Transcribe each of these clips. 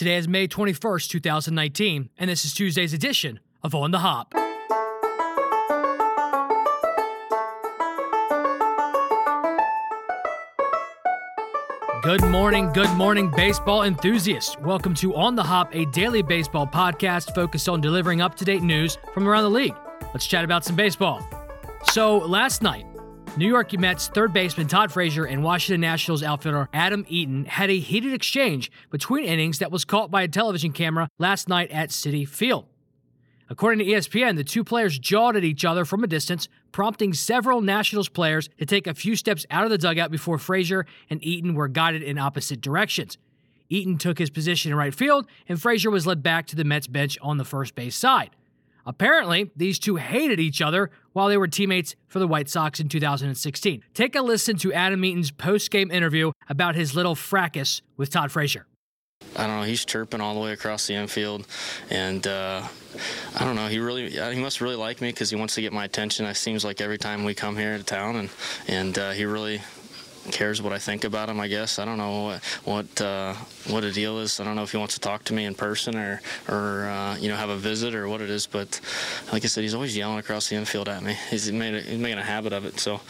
Today is May 21st, 2019, and this is Tuesday's edition of On the Hop. Good morning, good morning, baseball enthusiasts. Welcome to On the Hop, a daily baseball podcast focused on delivering up to date news from around the league. Let's chat about some baseball. So, last night, New York Mets third baseman Todd Frazier and Washington Nationals outfielder Adam Eaton had a heated exchange between innings that was caught by a television camera last night at Citi Field. According to ESPN, the two players jawed at each other from a distance, prompting several Nationals players to take a few steps out of the dugout before Frazier and Eaton were guided in opposite directions. Eaton took his position in right field, and Frazier was led back to the Mets bench on the first base side. Apparently, these two hated each other while they were teammates for the White Sox in 2016. Take a listen to Adam Eaton's post game interview about his little fracas with Todd Frazier. I don't know. He's chirping all the way across the infield, and uh, I don't know. He really, he must really like me because he wants to get my attention. It seems like every time we come here to town, and and uh, he really cares what I think about him. I guess I don't know what what uh, what the deal is. I don't know if he wants to talk to me in person or or uh, you know have a visit or what it is. But like I said, he's always yelling across the infield at me. He's made a, he's making a habit of it. So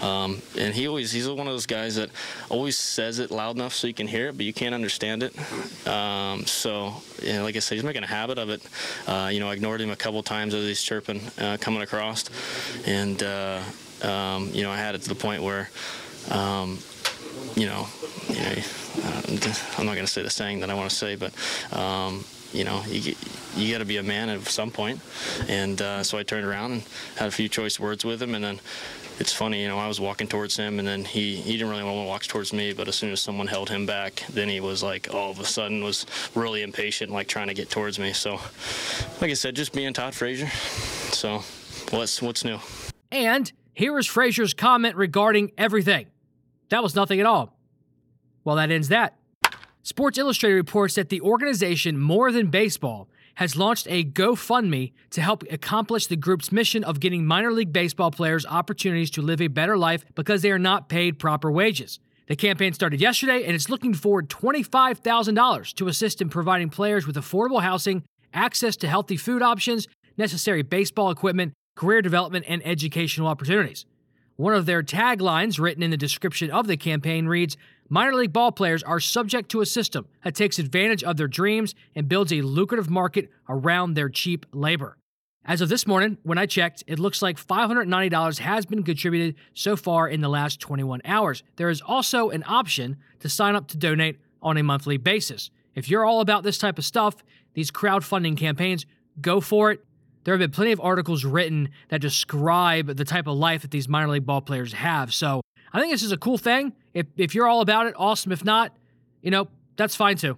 um, and he always he's one of those guys that always says it loud enough so you can hear it, but you can't understand it. Um, so like I said, he's making a habit of it. Uh, you know, I ignored him a couple times as he's chirping uh, coming across, and uh, um, you know I had it to the point where. Um, you know, you know, uh, I'm not going to say the saying that I want to say, but um, you know, you you got to be a man at some point. And uh, so I turned around and had a few choice words with him, and then it's funny, you know, I was walking towards him, and then he he didn't really want to walk towards me, but as soon as someone held him back, then he was like all of a sudden was really impatient, like trying to get towards me. So, like I said, just being Todd Frazier. So, what's what's new? And here is Frazier's comment regarding everything. That was nothing at all. Well, that ends that. Sports Illustrated reports that the organization More Than Baseball has launched a GoFundMe to help accomplish the group's mission of getting minor league baseball players opportunities to live a better life because they are not paid proper wages. The campaign started yesterday and it's looking for $25,000 to assist in providing players with affordable housing, access to healthy food options, necessary baseball equipment, career development, and educational opportunities. One of their taglines, written in the description of the campaign, reads Minor league ball players are subject to a system that takes advantage of their dreams and builds a lucrative market around their cheap labor. As of this morning, when I checked, it looks like $590 has been contributed so far in the last 21 hours. There is also an option to sign up to donate on a monthly basis. If you're all about this type of stuff, these crowdfunding campaigns, go for it. There have been plenty of articles written that describe the type of life that these minor league ball players have. So I think this is a cool thing. If, if you're all about it, awesome. If not, you know, that's fine too.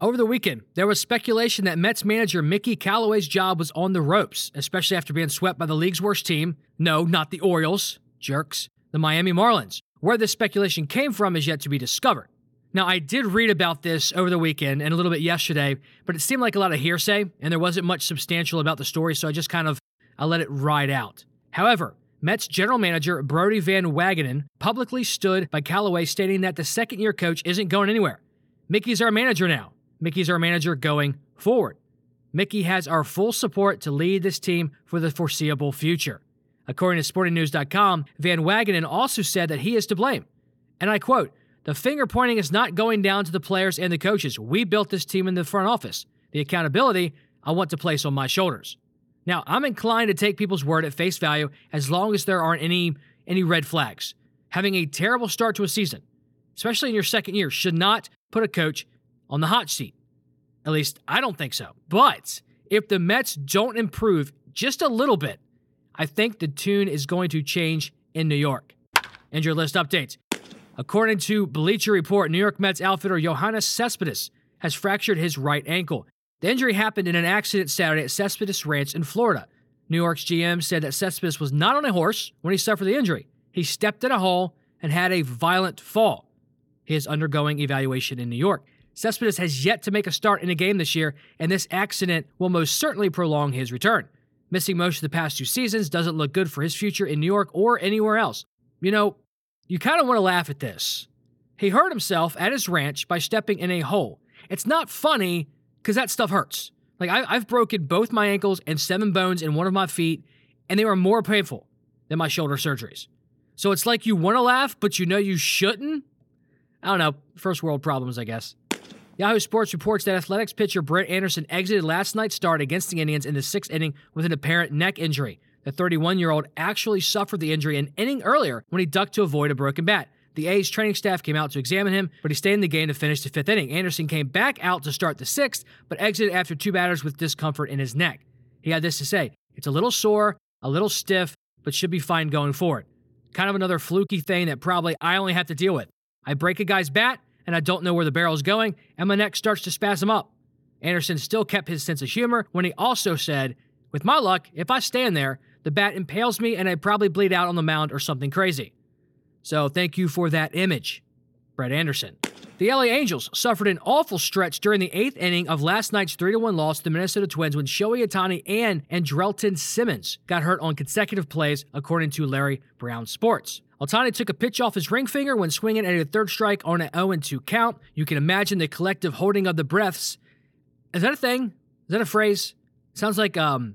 Over the weekend, there was speculation that Mets manager Mickey Callaway's job was on the ropes, especially after being swept by the league's worst team. No, not the Orioles, jerks, the Miami Marlins. Where this speculation came from is yet to be discovered. Now, I did read about this over the weekend and a little bit yesterday, but it seemed like a lot of hearsay, and there wasn't much substantial about the story, so I just kind of I let it ride out. However, Mets general manager Brodie Van Wagenen publicly stood by Callaway stating that the second year coach isn't going anywhere. Mickey's our manager now. Mickey's our manager going forward. Mickey has our full support to lead this team for the foreseeable future. According to SportingNews.com, Van Wagenen also said that he is to blame. And I quote, the finger pointing is not going down to the players and the coaches. We built this team in the front office. The accountability I want to place on my shoulders. Now, I'm inclined to take people's word at face value as long as there aren't any any red flags. Having a terrible start to a season, especially in your second year, should not put a coach on the hot seat. At least I don't think so. But if the Mets don't improve just a little bit, I think the tune is going to change in New York. And your list updates. According to Bleacher Report, New York Mets outfielder Yoenis Cespedes has fractured his right ankle. The injury happened in an accident Saturday at Cespedes Ranch in Florida. New York's GM said that Cespedes was not on a horse when he suffered the injury. He stepped in a hole and had a violent fall. He is undergoing evaluation in New York. Cespedes has yet to make a start in a game this year, and this accident will most certainly prolong his return. Missing most of the past two seasons doesn't look good for his future in New York or anywhere else. You know, you kind of want to laugh at this. He hurt himself at his ranch by stepping in a hole, It's not funny because that stuff hurts. Like I, I've broken both my ankles and seven bones in one of my feet, and they were more painful than my shoulder surgeries. So it's like you want to laugh, but you know you shouldn't. I don't know. First world problems, I guess. Yahoo Sports reports that Athletics pitcher Brett Anderson exited last night's start against the Indians in the sixth inning with an apparent neck injury. The 31 year old actually suffered the injury an inning earlier when he ducked to avoid a broken bat. The A's training staff came out to examine him, but he stayed in the game to finish the fifth inning. Anderson came back out to start the sixth, but exited after two batters with discomfort in his neck. He had this to say It's a little sore, a little stiff, but should be fine going forward. Kind of another fluky thing that probably I only have to deal with. I break a guy's bat, and I don't know where the barrel's going, and my neck starts to spasm up. Anderson still kept his sense of humor when he also said, With my luck, if I stand there, the bat impales me and I probably bleed out on the mound or something crazy. So thank you for that image, Brett Anderson. The LA Angels suffered an awful stretch during the eighth inning of last night's 3 1 loss to the Minnesota Twins when Shohei Ohtani and Andrelton Simmons got hurt on consecutive plays, according to Larry Brown Sports. Ohtani took a pitch off his ring finger when swinging at a third strike on an 0 2 count. You can imagine the collective holding of the breaths. Is that a thing? Is that a phrase? Sounds like um,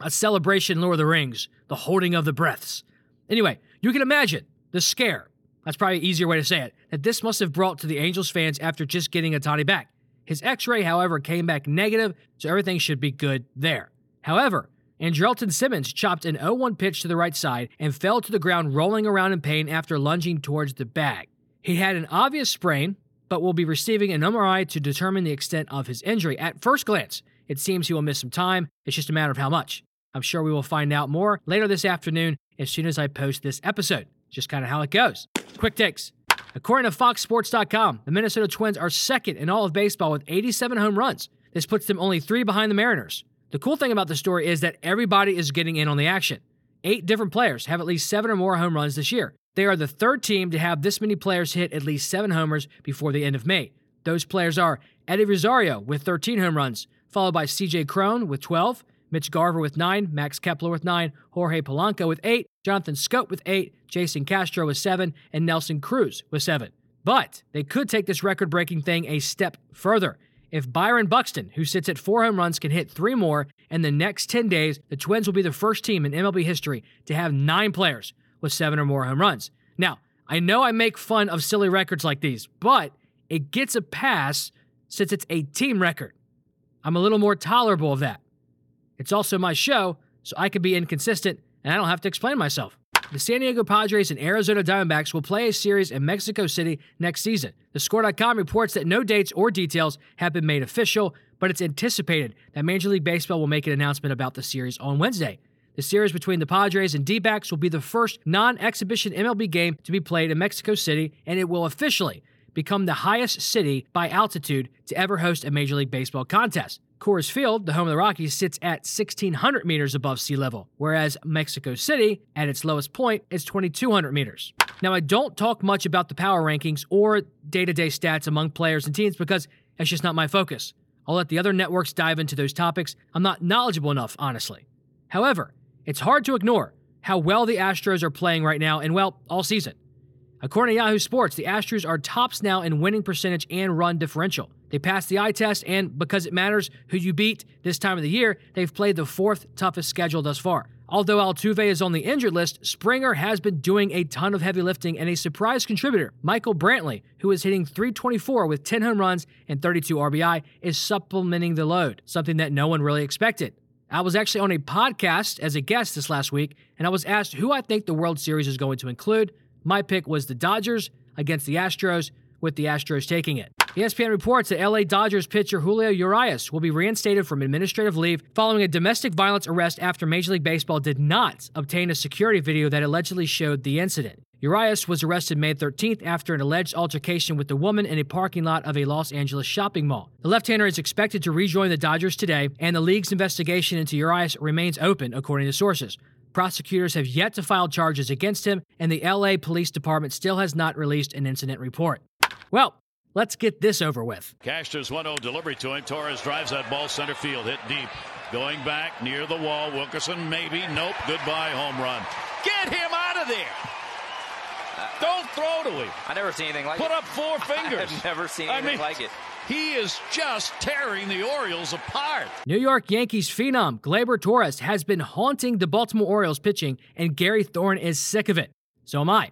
a celebration Lord of the Rings, the holding of the breaths. Anyway, you can imagine the scare. That's probably an easier way to say it. That this must have brought to the Angels fans after just getting Ohtani back. His x ray, however, came back negative, so everything should be good there. However, Andrelton Simmons chopped an 0 1 pitch to the right side and fell to the ground rolling around in pain after lunging towards the bag. He had an obvious sprain, but will be receiving an MRI to determine the extent of his injury. At first glance, it seems he will miss some time. It's just a matter of how much. I'm sure we will find out more later this afternoon as soon as I post this episode. Just kind of how it goes. Quick takes. According to FoxSports.com, the Minnesota Twins are second in all of baseball with 87 home runs. This puts them only three behind the Mariners. The cool thing about the story is that everybody is getting in on the action. Eight different players have at least seven or more home runs this year. They are the third team to have this many players hit at least seven homers before the end of May. Those players are Eddie Rosario with 13 home runs, followed by CJ Cron with 12, Mitch Garver with 9, Max Kepler with 9, Jorge Polanco with 8, Jonathan Schoop with 8, Jason Castro with 7, and Nelson Cruz with 7. But they could take this record breaking thing a step further. If Byron Buxton, who sits at four home runs, can hit three more in the next 10 days, the Twins will be the first team in MLB history to have nine players with seven or more home runs. Now, I know I make fun of silly records like these, but it gets a pass since it's a team record. I'm a little more tolerable of that. It's also my show, so I can be inconsistent and I don't have to explain myself. The San Diego Padres and Arizona Diamondbacks will play a series in Mexico City next season. The Score.com reports that no dates or details have been made official, but it's anticipated that Major League Baseball will make an announcement about the series on Wednesday. The series between the Padres and D backs will be the first non exhibition MLB game to be played in Mexico City, and it will officially become the highest city by altitude to ever host a Major League Baseball contest. Coors Field, the home of the Rockies, sits at 1,600 meters above sea level, whereas Mexico City, at its lowest point, is 2,200 meters. Now, I don't talk much about the power rankings or day to day stats among players and teams because that's just not my focus. I'll let the other networks dive into those topics. I'm not knowledgeable enough, honestly. However, it's hard to ignore how well the Astros are playing right now and, well, all season. According to Yahoo Sports, the Astros are tops now in winning percentage and run differential. They passed the eye test, and because it matters who you beat this time of the year, they've played the fourth toughest schedule thus far. Although Altuve is on the injured list, Springer has been doing a ton of heavy lifting, and a surprise contributor, Michael Brantley, who is hitting 324 with 10 home runs and 32 RBI, is supplementing the load, something that no one really expected. I was actually on a podcast as a guest this last week, and I was asked who I think the World Series is going to include. My pick was the Dodgers against the Astros, with the Astros taking it. ESPN reports that LA Dodgers pitcher Julio Urias will be reinstated from administrative leave following a domestic violence arrest after Major League Baseball did not obtain a security video that allegedly showed the incident. Urias was arrested May 13th after an alleged altercation with a woman in a parking lot of a Los Angeles shopping mall. The left-hander is expected to rejoin the Dodgers today, and the league's investigation into Urias remains open, according to sources. Prosecutors have yet to file charges against him, and the LA Police Department still has not released an incident report. Well, let's get this over with. Castro's 1 0 delivery to him. Torres drives that ball center field, hit deep. Going back near the wall. Wilkerson, maybe. Nope. Goodbye, home run. Get him out of there. Don't throw to him. I never seen anything like Put it. Put up four fingers. I've never seen anything I mean, like it. He is just tearing the Orioles apart. New York Yankees phenom Gleyber Torres has been haunting the Baltimore Orioles pitching, and Gary Thorne is sick of it. So am I.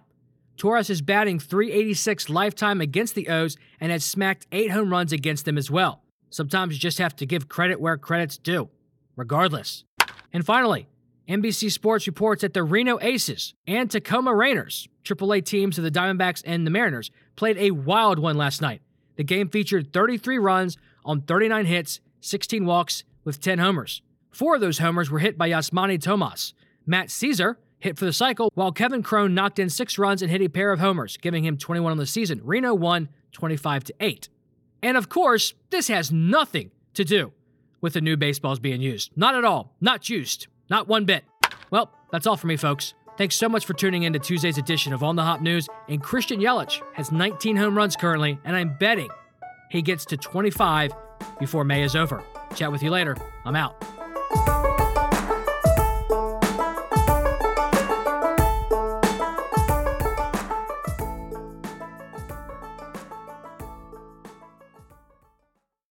Torres is batting 386 lifetime against the O's and has smacked eight home runs against them as well. Sometimes you just have to give credit where credit's due, regardless. And finally, NBC Sports reports that the Reno Aces and Tacoma Rainiers, AAA teams of the Diamondbacks and the Mariners, played a wild one last night. The game featured 33 runs on 39 hits, 16 walks, with 10 homers. Four of those homers were hit by Yasmany Tomas. Matt Szczur hit for the cycle, while Kevin Cron knocked in six runs and hit a pair of homers, giving him 21 on the season. Reno won 25 to 8. And of course, this has nothing to do with the new baseballs being used. Not at all. Not juiced. Not one bit. Well, that's all for me, folks. Thanks so much for tuning in to Tuesday's edition of On the Hop News. And Christian Yelich has 19 home runs currently, and I'm betting he gets to 25 before May is over. Chat with you later. I'm out.